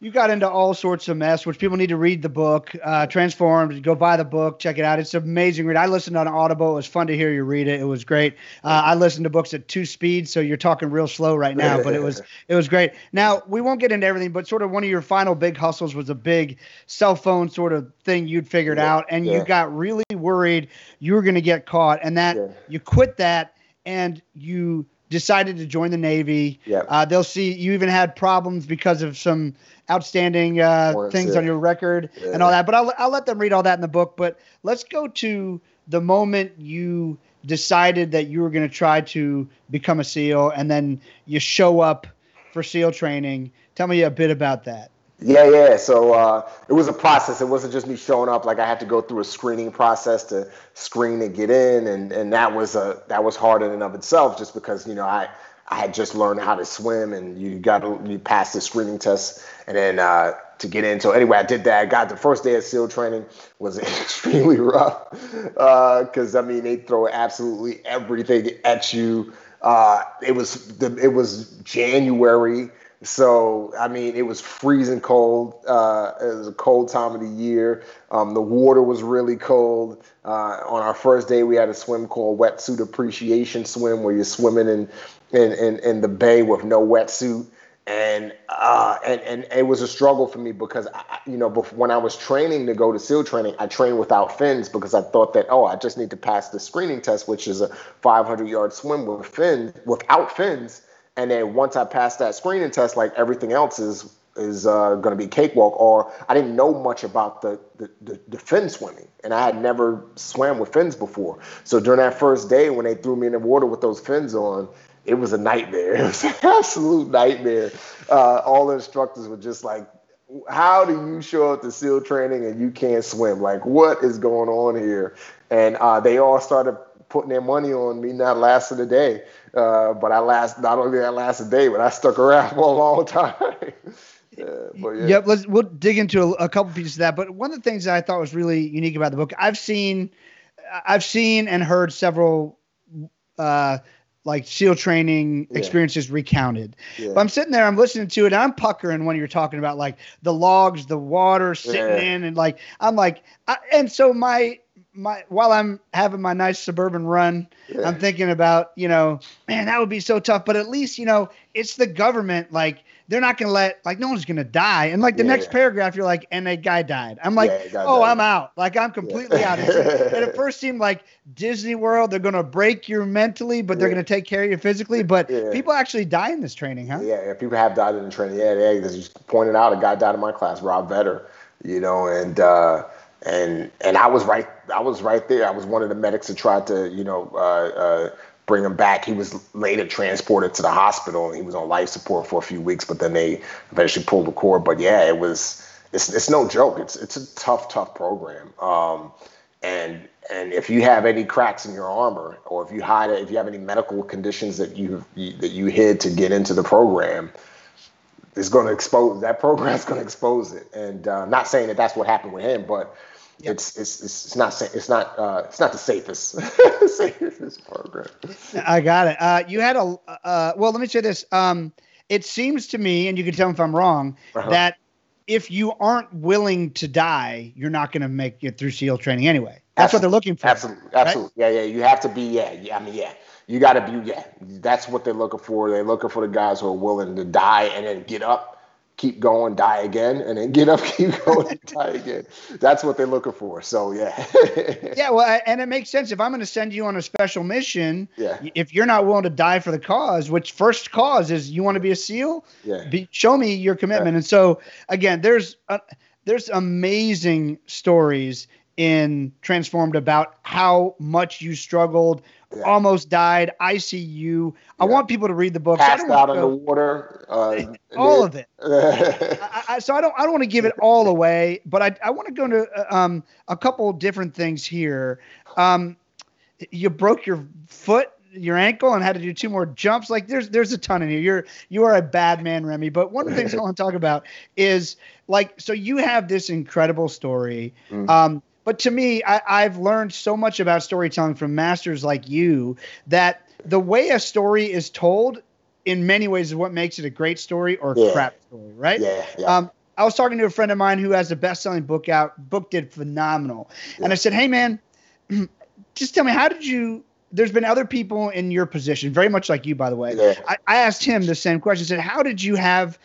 you got into all sorts of mess, which people need to read the book, uh, Transformed. Go buy the book, check it out. It's amazing read. I listened on Audible. It was fun to hear you read it. It was great. Uh, I listened to books at two speeds, so you're talking real slow right now, but it was it was great. Now we won't get into everything, but sort of one of your final big hustles was a big cell phone sort of thing you'd figured yeah, out, and yeah. you got really worried you were going to get caught, and that yeah. you quit that and you decided to join the Navy. Yeah. Uh, they'll see you even had problems because of some outstanding uh, things on your record yeah. and all that. But I'll, I'll let them read all that in the book. But let's go to the moment you decided that you were going to try to become a SEAL and then you show up for SEAL training. Tell me a bit about that. Yeah, yeah. So uh, it was a process. It wasn't just me showing up. Like I had to go through a screening process to screen and get in, and and that was a that was hard in and of itself, just because you know I I had just learned how to swim, and you got to you pass the screening test, and then uh, to get in. So anyway, I did that. I got the first day of SEAL training was extremely rough because uh, I mean they throw absolutely everything at you. Uh, it was the, it was January. So I mean, it was freezing cold. Uh, it was a cold time of the year. Um, the water was really cold. Uh, on our first day, we had a swim called wetsuit appreciation swim, where you're swimming in in in, in the bay with no wetsuit and uh, and and it was a struggle for me because I, you know before, when I was training to go to SEAL training, I trained without fins because I thought that oh I just need to pass the screening test, which is a 500 yard swim with fins without fins, and then once I passed that screening test, like everything else is is uh, going to be cakewalk. Or I didn't know much about the, the the, the fin swimming, and I had never swam with fins before. So during that first day when they threw me in the water with those fins on it was a nightmare. It was an absolute nightmare. Uh, all the instructors were just like, how do you show up to SEAL training and you can't swim? Like, what is going on here? And uh, they all started putting their money on me not lasting a day. Uh, but I last not only I last a day, but I stuck around for a long time. but yeah. Yep, let's we'll dig into a, a, couple pieces of that. But one of the things that I thought was really unique about the book, I've seen, I've seen and heard several uh, like SEAL training yeah. experiences recounted. Yeah. But I'm sitting there, I'm listening to it, I'm puckering when you're talking about like the logs, the water sitting yeah. in, and like I'm like, I, and so my my while I'm having my nice suburban run, I'm thinking about you know, man, that would be so tough. But at least you know, it's the government like they're not going to let like no one's going to die. And like the yeah, next yeah. paragraph, you're like, and a guy died. I'm like, yeah, oh, died. I'm out. Like I'm completely out. Of it. And it first seemed like Disney World, they're going to break you mentally, but they're going to take care of you physically. But people actually die in this training, huh? Yeah, people have died in the training. Yeah, yeah. Because you pointed out, a guy died in my class, Rob Vetter. You know, and uh, and and I was right. I was right there. I was one of the medics that tried to, you know. Uh, uh, bring him back. He was later transported to the hospital and he was on life support for a few weeks, but then they eventually pulled the cord. But yeah, it was it's it's no joke. It's it's a tough, tough program. Um, and and if you have any cracks in your armor, or if you hide it, if you have any medical conditions that you, that you hid to get into the program, it's going to expose that program is going to expose it. And uh, not saying that that's what happened with him, but Yep. It's, it's it's not it's not uh, it's not the safest safest program. I got it. Uh, you had a uh, well. Let me say this. Um, it seems to me, and you can tell me if I'm wrong, uh-huh. that if you aren't willing to die, you're not going to make it through SEAL training anyway. That's absolutely. what they're looking for. Absolutely, absolutely. Right? Yeah, yeah. You have to be. Yeah, yeah. I mean, yeah. You got to be. Yeah, that's what they're looking for. They're looking for the guys who are willing to die and then get up keep going, die again, and then get up, keep going, die again. That's what they're looking for. So yeah. yeah, well, and it makes sense if I'm going to send you on a special mission. Yeah. If you're not willing to die for the cause, which first cause is you want to be a SEAL. Yeah. Be, show me your commitment. Yeah. And so again, there's uh, there's amazing stories in Transformed about how much you struggled, yeah. almost died, ICU. Yeah. I want people to read the book. Passed out in the water. Uh, all of it. I, I, so I don't I don't want to give it all away, but I, I want to go into uh, um, a couple different things here. Um, you broke your foot your ankle and had to do two more jumps. Like there's there's a ton in here. You're you are a bad man, Remi. But one of the things I want to talk about is like so you have this incredible story. Mm. Um, but to me, I, have learned so much about storytelling from masters like you that the way a story is told, in many ways, is what makes it a great story or a yeah. crap story, right? Yeah. yeah. Um, I was talking to a friend of mine who has a best-selling book out. Book did phenomenal, yeah. and I said, "Hey, man, just tell me how did you?" There's been other people in your position, very much like you, by the way. Yeah. I, I, asked him the same question. I said, "How did you have?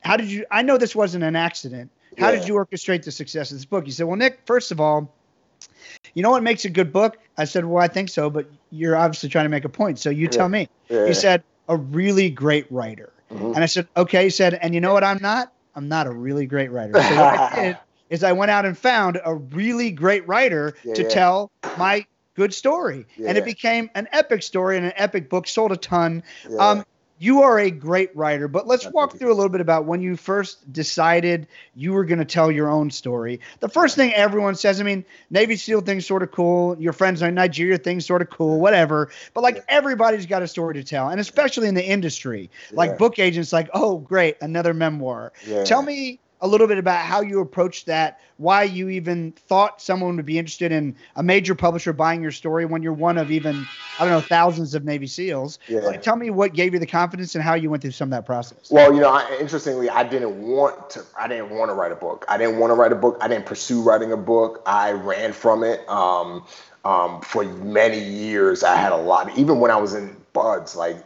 How did you? I know this wasn't an accident. How yeah. did you orchestrate the success of this book?" He said, "Well, Nick, first of all." You know what makes a good book? I said, Well, I think so, but you're obviously trying to make a point. So you tell me. He said, A really great writer. Mm-hmm. And I said, Okay. He said, And you know what I'm not? I'm not a really great writer. So what I did is I went out and found a really great writer yeah, to yeah. tell my good story. Yeah. And it became an epic story and an epic book, sold a ton. Um, you are a great writer, but let's walk through a little bit about when you first decided you were going to tell your own story. The first thing everyone says, I mean, Navy SEAL thing's sort of cool. Your friends in Nigeria thing's sort of cool, whatever. But like everybody's got a story to tell, and especially in the industry, like yeah. book agents, like, oh, great, another memoir. Yeah. Tell me a little bit about how you approached that, why you even thought someone would be interested in a major publisher buying your story when you're one of even, I don't know, thousands of Navy SEALs. Yeah. Like, tell me what gave you the confidence and how you went through some of that process. Well, you know, I, interestingly, I didn't want to, I didn't want to write a book. I didn't want to write a book. I didn't pursue writing a book. I ran from it. Um, um, for many years, I had a lot, even when I was in BUD/S, like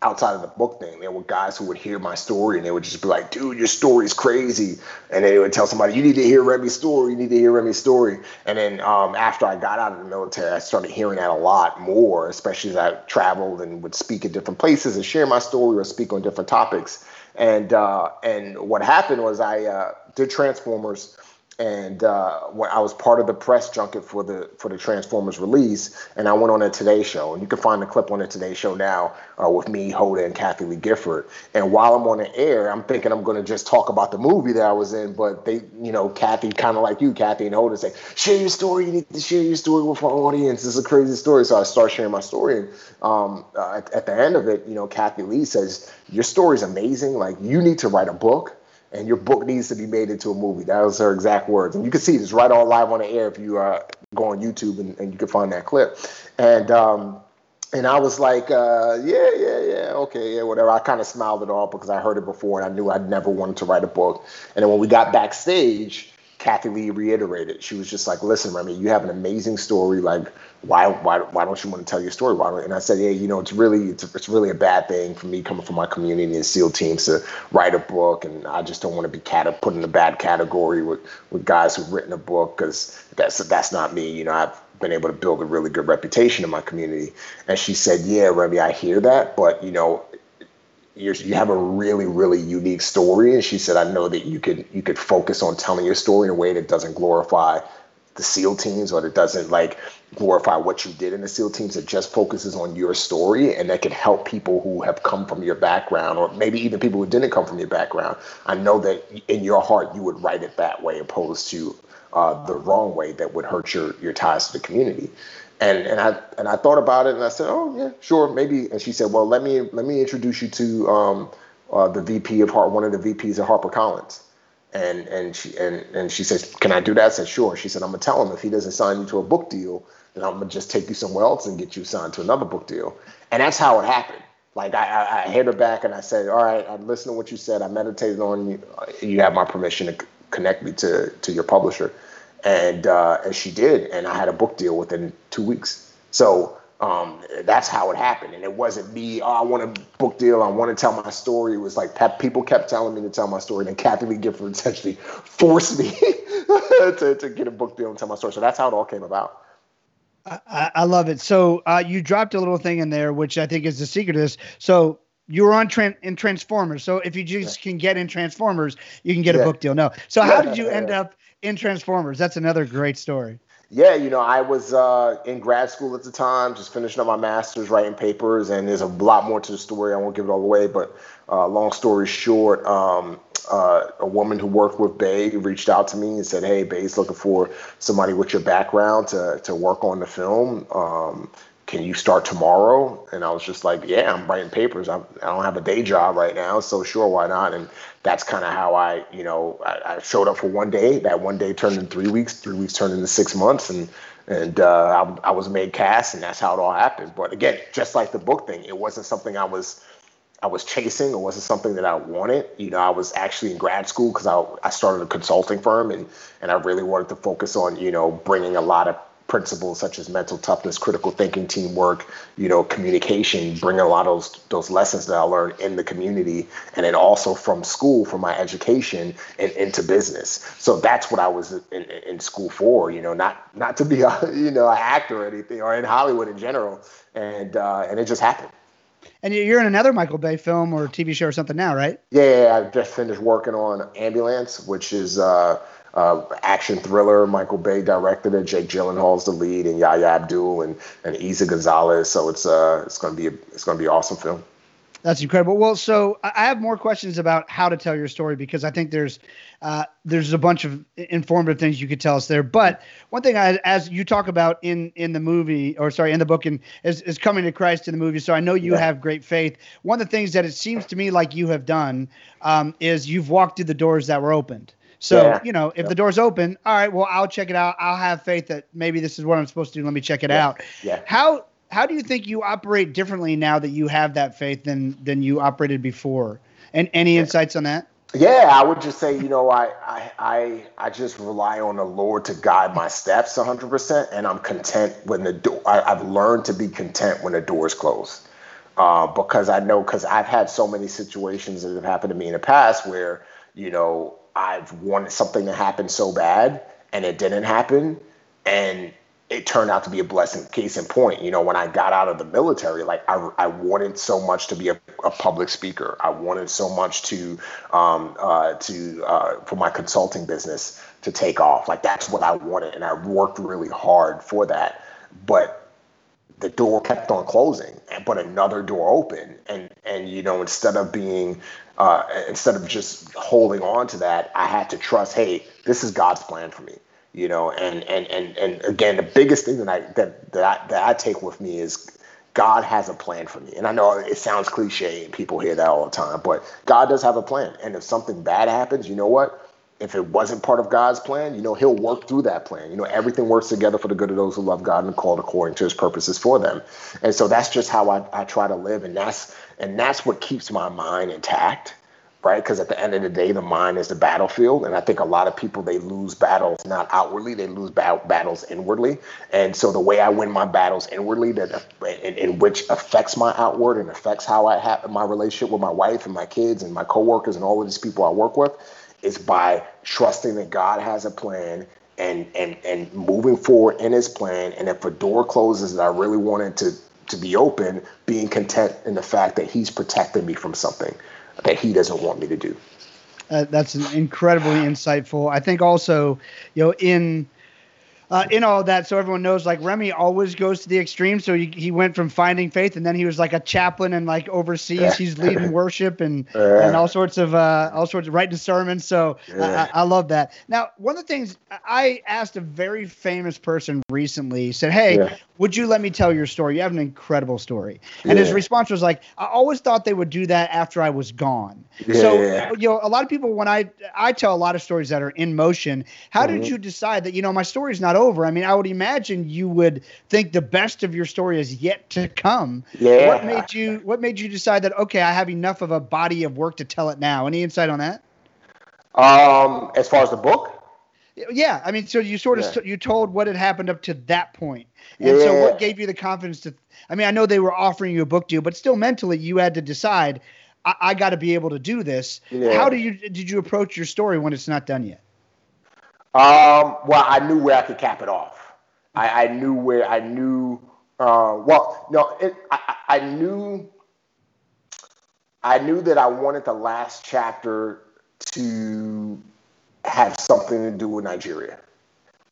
outside of the book thing, there were guys who would hear my story and they would just be like, dude, your story is crazy. And they would tell somebody, you need to hear Remi's story. You need to hear Remi's story. And then um, after I got out of the military, I started hearing that a lot more, especially as I traveled and would speak at different places and share my story or speak on different topics. And uh, and what happened was I uh, did Transformers and uh, when I was part of the press junket for the for the Transformers release, and I went on a Today Show, and you can find the clip on the Today Show now uh, with me, Hoda, and Kathie Lee Gifford. And while I'm on the air, I'm thinking I'm going to just talk about the movie that I was in, but they, you know, Kathie, kind of like you, Kathie and Hoda, say, share your story. You need to share your story with our audience. It's a crazy story. So I start sharing my story, and um, uh, at, at the end of it, you know, Kathie Lee says, "Your story is amazing. Like you need to write a book." And your book needs to be made into a movie. That was her exact words. And you can see this right on live on the air if you uh, go on YouTube and, and you can find that clip. And um, and I was like, uh, yeah, yeah, yeah, okay, yeah, whatever. I kind of smiled it off because I heard it before and I knew I'd never wanted to write a book. And then when we got backstage, Kathie Lee reiterated. She was just like, "Listen, Remi, you have an amazing story. Like, why, why, why don't you want to tell your story? Why don't?" And I said, "Yeah, you know, it's really, it's, it's really a bad thing for me coming from my community and SEAL teams to write a book, and I just don't want to be cat- put in a bad category with with guys who've written a book because that's that's not me. You know, I've been able to build a really good reputation in my community." And she said, "Yeah, Remi, I hear that, but you know, you're, you have a really really unique story. And she said i know that you could you could focus on telling your story in a way that doesn't glorify the seal teams or that doesn't like glorify what you did in the seal teams. It just focuses on your story and that can help people who have come from your background or maybe even people who didn't come from your background. I know that in your heart you would write it that way opposed to uh, the wrong way that would hurt your your ties to the community and and I and I thought about it and I said, oh yeah, sure, maybe. And she said, well, let me let me introduce you to um, uh, the VP of Hart, one of the VPs of HarperCollins. And and she and and she says, can I do that? I said, sure. She said, I'm gonna tell him if he doesn't sign you to a book deal, then I'm gonna just take you somewhere else and get you signed to another book deal. And that's how it happened. Like I, I, I hit her back and I said, all right, I listened to what you said. I meditated on you. You have my permission to connect me to to your publisher and uh, and she did, and I had a book deal within two weeks. So um, that's how it happened, and it wasn't me. Oh, I want a book deal. I want to tell my story. It was like people kept telling me to tell my story, and then Kathie Lee Gifford essentially forced me to to get a book deal and tell my story. So that's how it all came about. I, I love it. So uh, you dropped a little thing in there, which I think is the secret of this. So you were on tran- in Transformers. So if you just can get in Transformers, you can get yeah. a book deal. No. So how did you end up in Transformers. That's another great story. Yeah, you know, I was uh, in grad school at the time, just finishing up my master's, writing papers, and there's a lot more to the story. I won't give it all away, but uh, long story short, um, uh, a woman who worked with Bay reached out to me and said, "Hey, Bay's looking for somebody with your background to to work on the film. Um, can you start tomorrow?" And I was just like, "Yeah, I'm writing papers. I'm, I don't have a day job right now, so sure, why not?" And that's kind of how I, you know, I, I, showed up for one day. That one day turned in three weeks. Three weeks turned into six months, and and uh, I, I was made cast, and that's how it all happened. But again, just like the book thing, it wasn't something I was I was chasing. It wasn't something that I wanted. You know, I was actually in grad school because I, I started a consulting firm and, and I really wanted to focus on, you know, bringing a lot of principles such as mental toughness, critical thinking, teamwork, you know, communication, bringing a lot of those, those lessons that I learned in the community and then also from school, from my education and into business. So that's what I was in, in school for, you know, not not to be a, you know, an actor or anything or in Hollywood in general. And uh, and it just happened. And you're in another Michael Bay film or TV show or something now, right? Yeah, I just finished working on Ambulance, which is uh, uh, action thriller. Michael Bay directed it. Jake Gyllenhaal's the lead, and Yahya Abdul and and Eiza Gonzalez. So it's uh it's gonna be a, it's gonna be an awesome film. That's incredible. Well, so I have more questions about how to tell your story because I think there's uh, there's a bunch of informative things you could tell us there. But one thing, I, as you talk about in in the movie, or sorry, in the book, and is, is coming to Christ in the movie. So I know you yeah. have great faith. One of the things that it seems to me like you have done um, is you've walked through the doors that were opened. So, yeah. you know, if yep. the door's open, all right, well, I'll check it out. I'll have faith that maybe this is what I'm supposed to do. Let me check it yeah. out. Yeah. How how do you think you operate differently now that you have that faith than than you operated before? And any yeah. insights on that? Yeah, I would just say, you know, I I I, I just rely on the Lord to guide my steps 100%, and I'm content when the door. I, have learned to be content when the door is closed, uh, because I know because I've had so many situations that have happened to me in the past where you know I've wanted something to happen so bad and it didn't happen, and it turned out to be a blessing. Case in point, you know, when I got out of the military, like I, I wanted so much to be a, a public speaker. I wanted so much to, um, uh, to uh, for my consulting business to take off. Like that's what I wanted, and I worked really hard for that. But the door kept on closing, but another door opened, and and you know, instead of being, uh, instead of just holding on to that, I had to trust. Hey, this is God's plan for me you know? And and and and again the biggest thing that i that that i, that I take with me is god has a plan for me. And i know it sounds cliche and people hear that all the time but god does have a plan. And if something bad happens you know what if it wasn't part of god's plan you know he'll work through that plan you know everything works together for the good of those who love god and called according to his purposes for them and so that's just how i, I try to live and that's and that's what keeps my mind intact right? Because at the end of the day, the mind is the battlefield, and I think a lot of people they lose battles not outwardly, they lose ba- battles inwardly. And so the way I win my battles inwardly, that in, in which affects my outward and affects how I have my relationship with my wife and my kids and my coworkers and all of these people I work with, is by trusting that God has a plan and and and moving forward in His plan. And if a door closes that I really wanted to to be open, being content in the fact that He's protecting me from something that he doesn't want me to do. Uh, that's incredibly insightful. I think also, you know, in uh, in all that, so everyone knows, like Remi always goes to the extreme. So he, he went from finding faith, and then he was like a chaplain and like overseas. He's leading worship and and all sorts of uh, all sorts of writing sermons. So I, I, love that. Now, one of the things I asked a very famous person recently said, "Hey, yeah. Would you let me tell your story? You have an incredible story." And yeah. his response was like, "I always thought they would do that after I was gone." Yeah, so you know, a lot of people when I I tell a lot of stories that are in motion. How mm-hmm. did you decide that you know my story's not over. I mean, I would imagine you would think the best of your story is yet to come. Yeah. What made you What made you decide that okay, I have enough of a body of work to tell it now? Any insight on that? Um, as far as the book. Yeah, I mean, so you sort of yeah. you told what had happened up to that point. and yeah. so what gave you the confidence to? I mean, I know they were offering you a book deal, but still mentally you had to decide. I, I got to be able to do this. Yeah. How do you did you approach your story when it's not done yet? Um, well, I knew where I could cap it off. I, I knew where I knew. Uh, well, no, it, I, I knew. I knew that I wanted the last chapter to have something to do with Nigeria.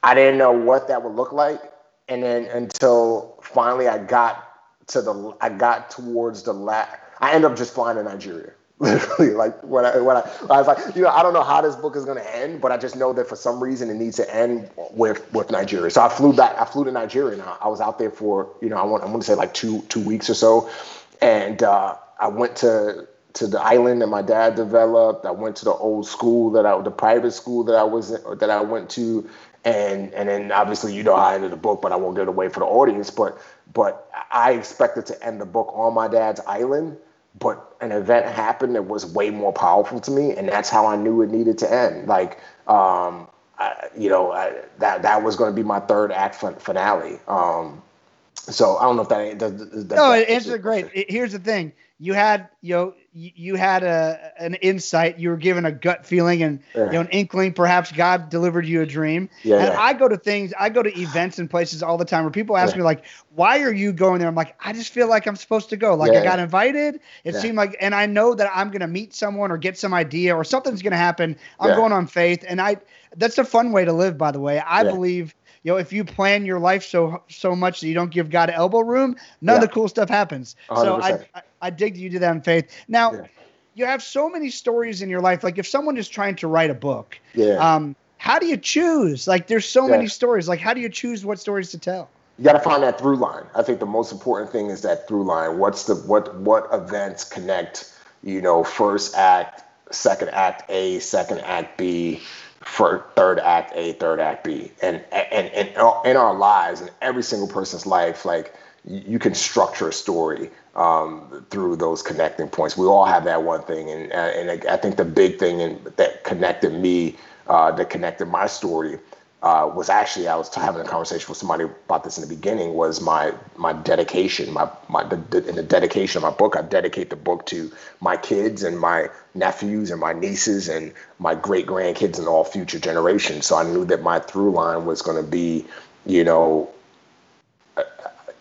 I didn't know what that would look like, and then until finally I got to the, I got towards the last. I ended up just flying to Nigeria. literally like when I when I, I was like you know I don't know how this book is going to end but I just know that for some reason it needs to end with with Nigeria so I flew back I flew to Nigeria and I, was out there for you know I want I want to say like two two weeks or so and uh, I went to to the island that my dad developed I went to the old school that I the private school that I was that I went to and and then obviously you know how I ended the book but I won't give it away for the audience but but I expected to end the book on my dad's island but an event happened that was way more powerful to me, and that's how I knew it needed to end. Like, um, I, you know, I, that that was going to be my third act finale. Um, so I don't know if that. does. no, it answers great. Here's the thing: you had you know you had a an insight. You were given a gut feeling and yeah. you know an inkling perhaps god delivered you a dream. Yeah, and yeah. i go to things i go to events and places all the time where people ask me like why are you going there? I'm like i just feel like i'm supposed to go. Like i got invited. It seemed like and i know that i'm going to meet someone or get some idea or something's going to happen. I'm going on faith. And i that's a fun way to live by the way. I believe you know, if you plan your life so so much that you don't give God elbow room, none yeah. of the cool stuff happens. 100%. So I, I, I dig that you do that in faith. Now, yeah. you have so many stories in your life. Like if someone is trying to write a book, yeah. Um, how do you choose? Like there's so yeah. many stories. Like how do you choose what stories to tell? You got to find that through line. I think the most important thing is that through line. What's the what what events connect? You know, first act, second act A, second act B for third act A, third act B, and and and in our lives, in every single person's life, like you can structure a story um, through those connecting points. We all have that one thing, and and I think the big thing in, that connected me, uh, that connected my story, uh, was actually I was having a conversation with somebody about this in the beginning was my my dedication my my the, the, in the dedication of my book. I dedicate the book to my kids and my nephews and my nieces and my great grandkids and all future generations. So I knew that my through line was going to be you know uh,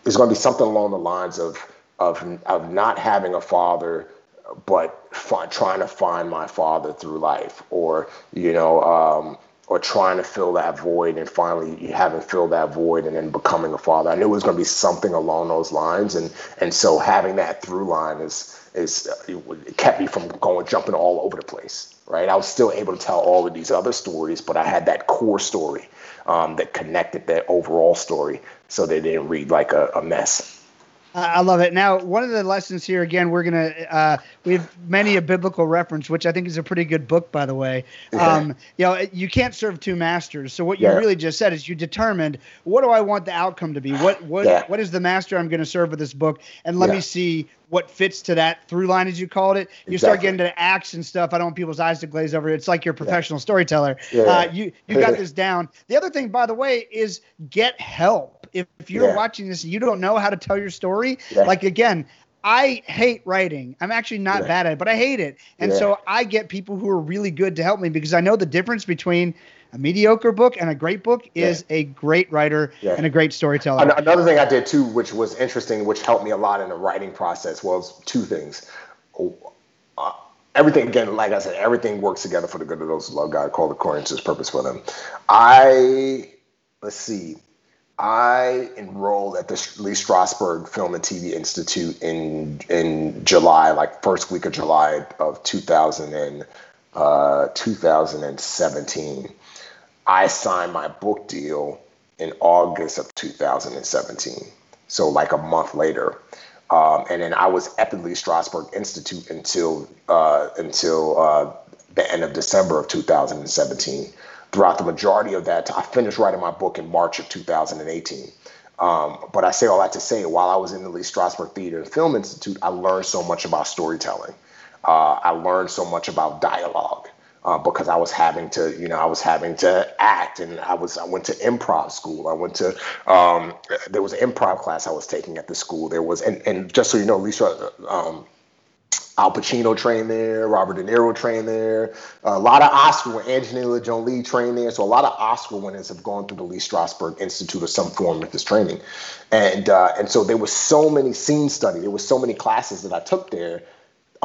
it's going to be something along the lines of of of not having a father but trying to find my father through life or you know um, or trying to fill that void and finally you haven't filled that void and then becoming a father. I knew it was going to be something along those lines, and and so having that through line is is it kept me from going jumping all over the place. Right, I was still able to tell all of these other stories, but I had that core story um, that connected that overall story, so they didn't read like a, a mess. I love it. Now, one of the lessons here, again, we're gonna uh, we have many a biblical reference, which I think is a pretty good book, by the way. Um, you know, you can't serve two masters. So what you yeah. really just said is you determined what do I want the outcome to be? What what yeah. what is the master I'm going to serve with this book? And let yeah. me see what fits to that through line, as you called it. You exactly. start getting to acts and stuff. I don't want people's eyes to glaze over. It's like you're a professional storyteller. Uh, you you got this down. The other thing, by the way, is get help if, if you're yeah. watching this and you don't know how to tell your story, yeah. like again, I hate writing. I'm actually not yeah. bad at it, but I hate it. And so I get people who are really good to help me because I know the difference between a mediocre book and a great book is a great writer and a great storyteller. Another thing I did too, which was interesting, which helped me a lot in the writing process, was two things. Uh, everything again, like I said, everything works together for the good of those who love God, called according to His purpose for them. I let's see. I enrolled at the Lee Strasberg Film and TV Institute in in July, like first week of July of 2000 and, uh, 2017. I signed my book deal in August of 2017, so like a month later. Um, and then I was at the Lee Strasberg Institute until uh, until uh, the end of December of 2017 throughout the majority of that, I finished writing my book in March of 2018. Um, but I say all that to say, while I was in the Lee Strasberg Theater and Film Institute, I learned so much about storytelling. Uh, I learned so much about dialogue uh, because I was having to, you know, I was having to act, and I was, I went to improv school. I went to, um, there was an improv class I was taking at the school. There was, and, and just so you know, Lisa, um, Al Pacino trained there, Robert De Niro trained there. A lot of Oscar, Angelina Jolie trained there. So a lot of Oscar winners have gone through the Lee Strasberg Institute or some form of this training. And uh, and so there was so many scene study, there was so many classes that I took there,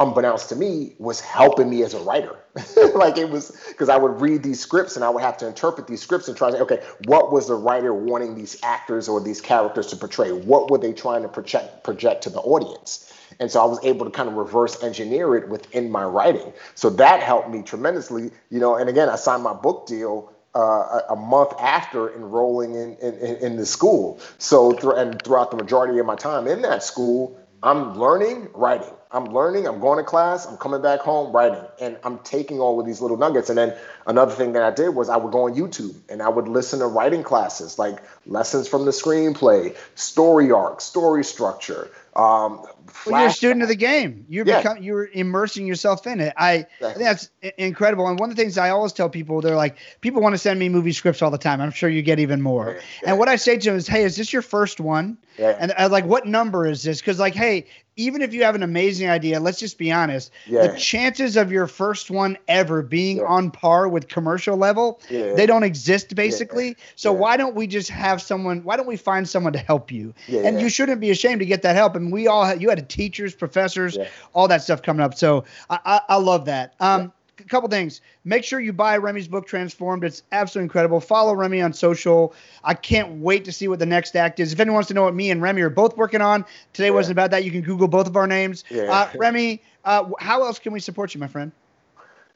unbeknownst to me, was helping me as a writer. like it was because I would read these scripts and I would have to interpret these scripts and try to say, okay, what was the writer wanting these actors or these characters to portray? What were they trying to project project to the audience? And so I was able to kind of reverse engineer it within my writing. So that helped me tremendously, you know. And again, I signed my book deal uh, a, month after enrolling in, in, in the school. So, th- and throughout the majority of my time in that school, I'm learning writing. I'm learning, I'm going to class, I'm coming back home writing, and I'm taking all of these little nuggets. And then another thing that I did was I would go on YouTube and I would listen to writing classes like lessons from the screenplay, story arc, story structure, um, well, you're a student of the game. You're Yeah. become you're immersing yourself in it. I, I Exactly. think that's incredible. And one of the things I always tell people, they're like, people want to send me movie scripts all the time. I'm sure you get even more. Yeah. And what I say to them is, hey, is this your first one? Yeah. And I like, what number is this? Because like, hey, even if you have an amazing idea, let's just be honest. Yeah. The chances of your first one ever being Yeah. on par with commercial level, Yeah. they don't exist basically. So why don't we just have someone? Why don't we find someone to help you? Yeah, and you shouldn't be ashamed to get that help. And we all you had teachers, professors, Yeah. all that stuff coming up. So I, I, I love that. Um, A couple things. Make sure you buy Remi's book, Transformed. It's absolutely incredible. Follow Remi on social. I can't wait to see what the next act is. If anyone wants to know what me and Remi are both working on, today Yeah. wasn't about that. You can Google both of our names. Yeah. Uh, Remi, uh, how else can we support you, my friend?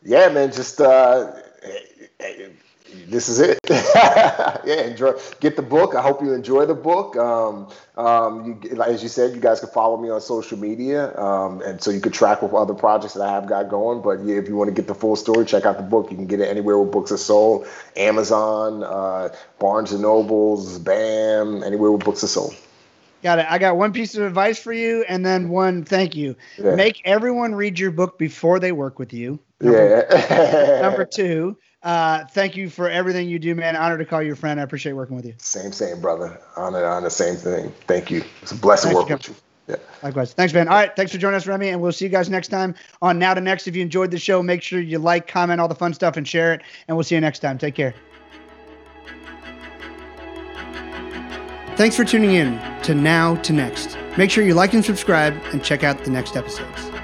yeah, man, just uh, this is it. yeah, enjoy. Get the book. I hope you enjoy the book. Um, um, you, like- as you said, you guys can follow me on social media, um, and so you can track with other projects that I have got going. But yeah, if you want to get the full story, check out the book. You can get it anywhere where books are sold: Amazon, uh, Barnes and Nobles, Bam, anywhere where books are sold. Got it. I got one piece of advice for you, and then one thank you. Yeah. Make everyone read your book before they work with you. Number, Yeah. number two, uh, thank you for everything you do, man. Honor to call you a friend. I appreciate working with you. Same, same, brother. Honor, the same thing. Thank you. It's a blessing Thanks working with you. Yeah. Likewise. Thanks, man. All right. Thanks for joining us, Remi. And we'll see you guys next time on Now to Next. If you enjoyed the show, make sure you like, comment, all the fun stuff, and share it. And we'll see you next time. Take care. Thanks for tuning in to Now to Next. Make sure you like and subscribe and check out the next episodes.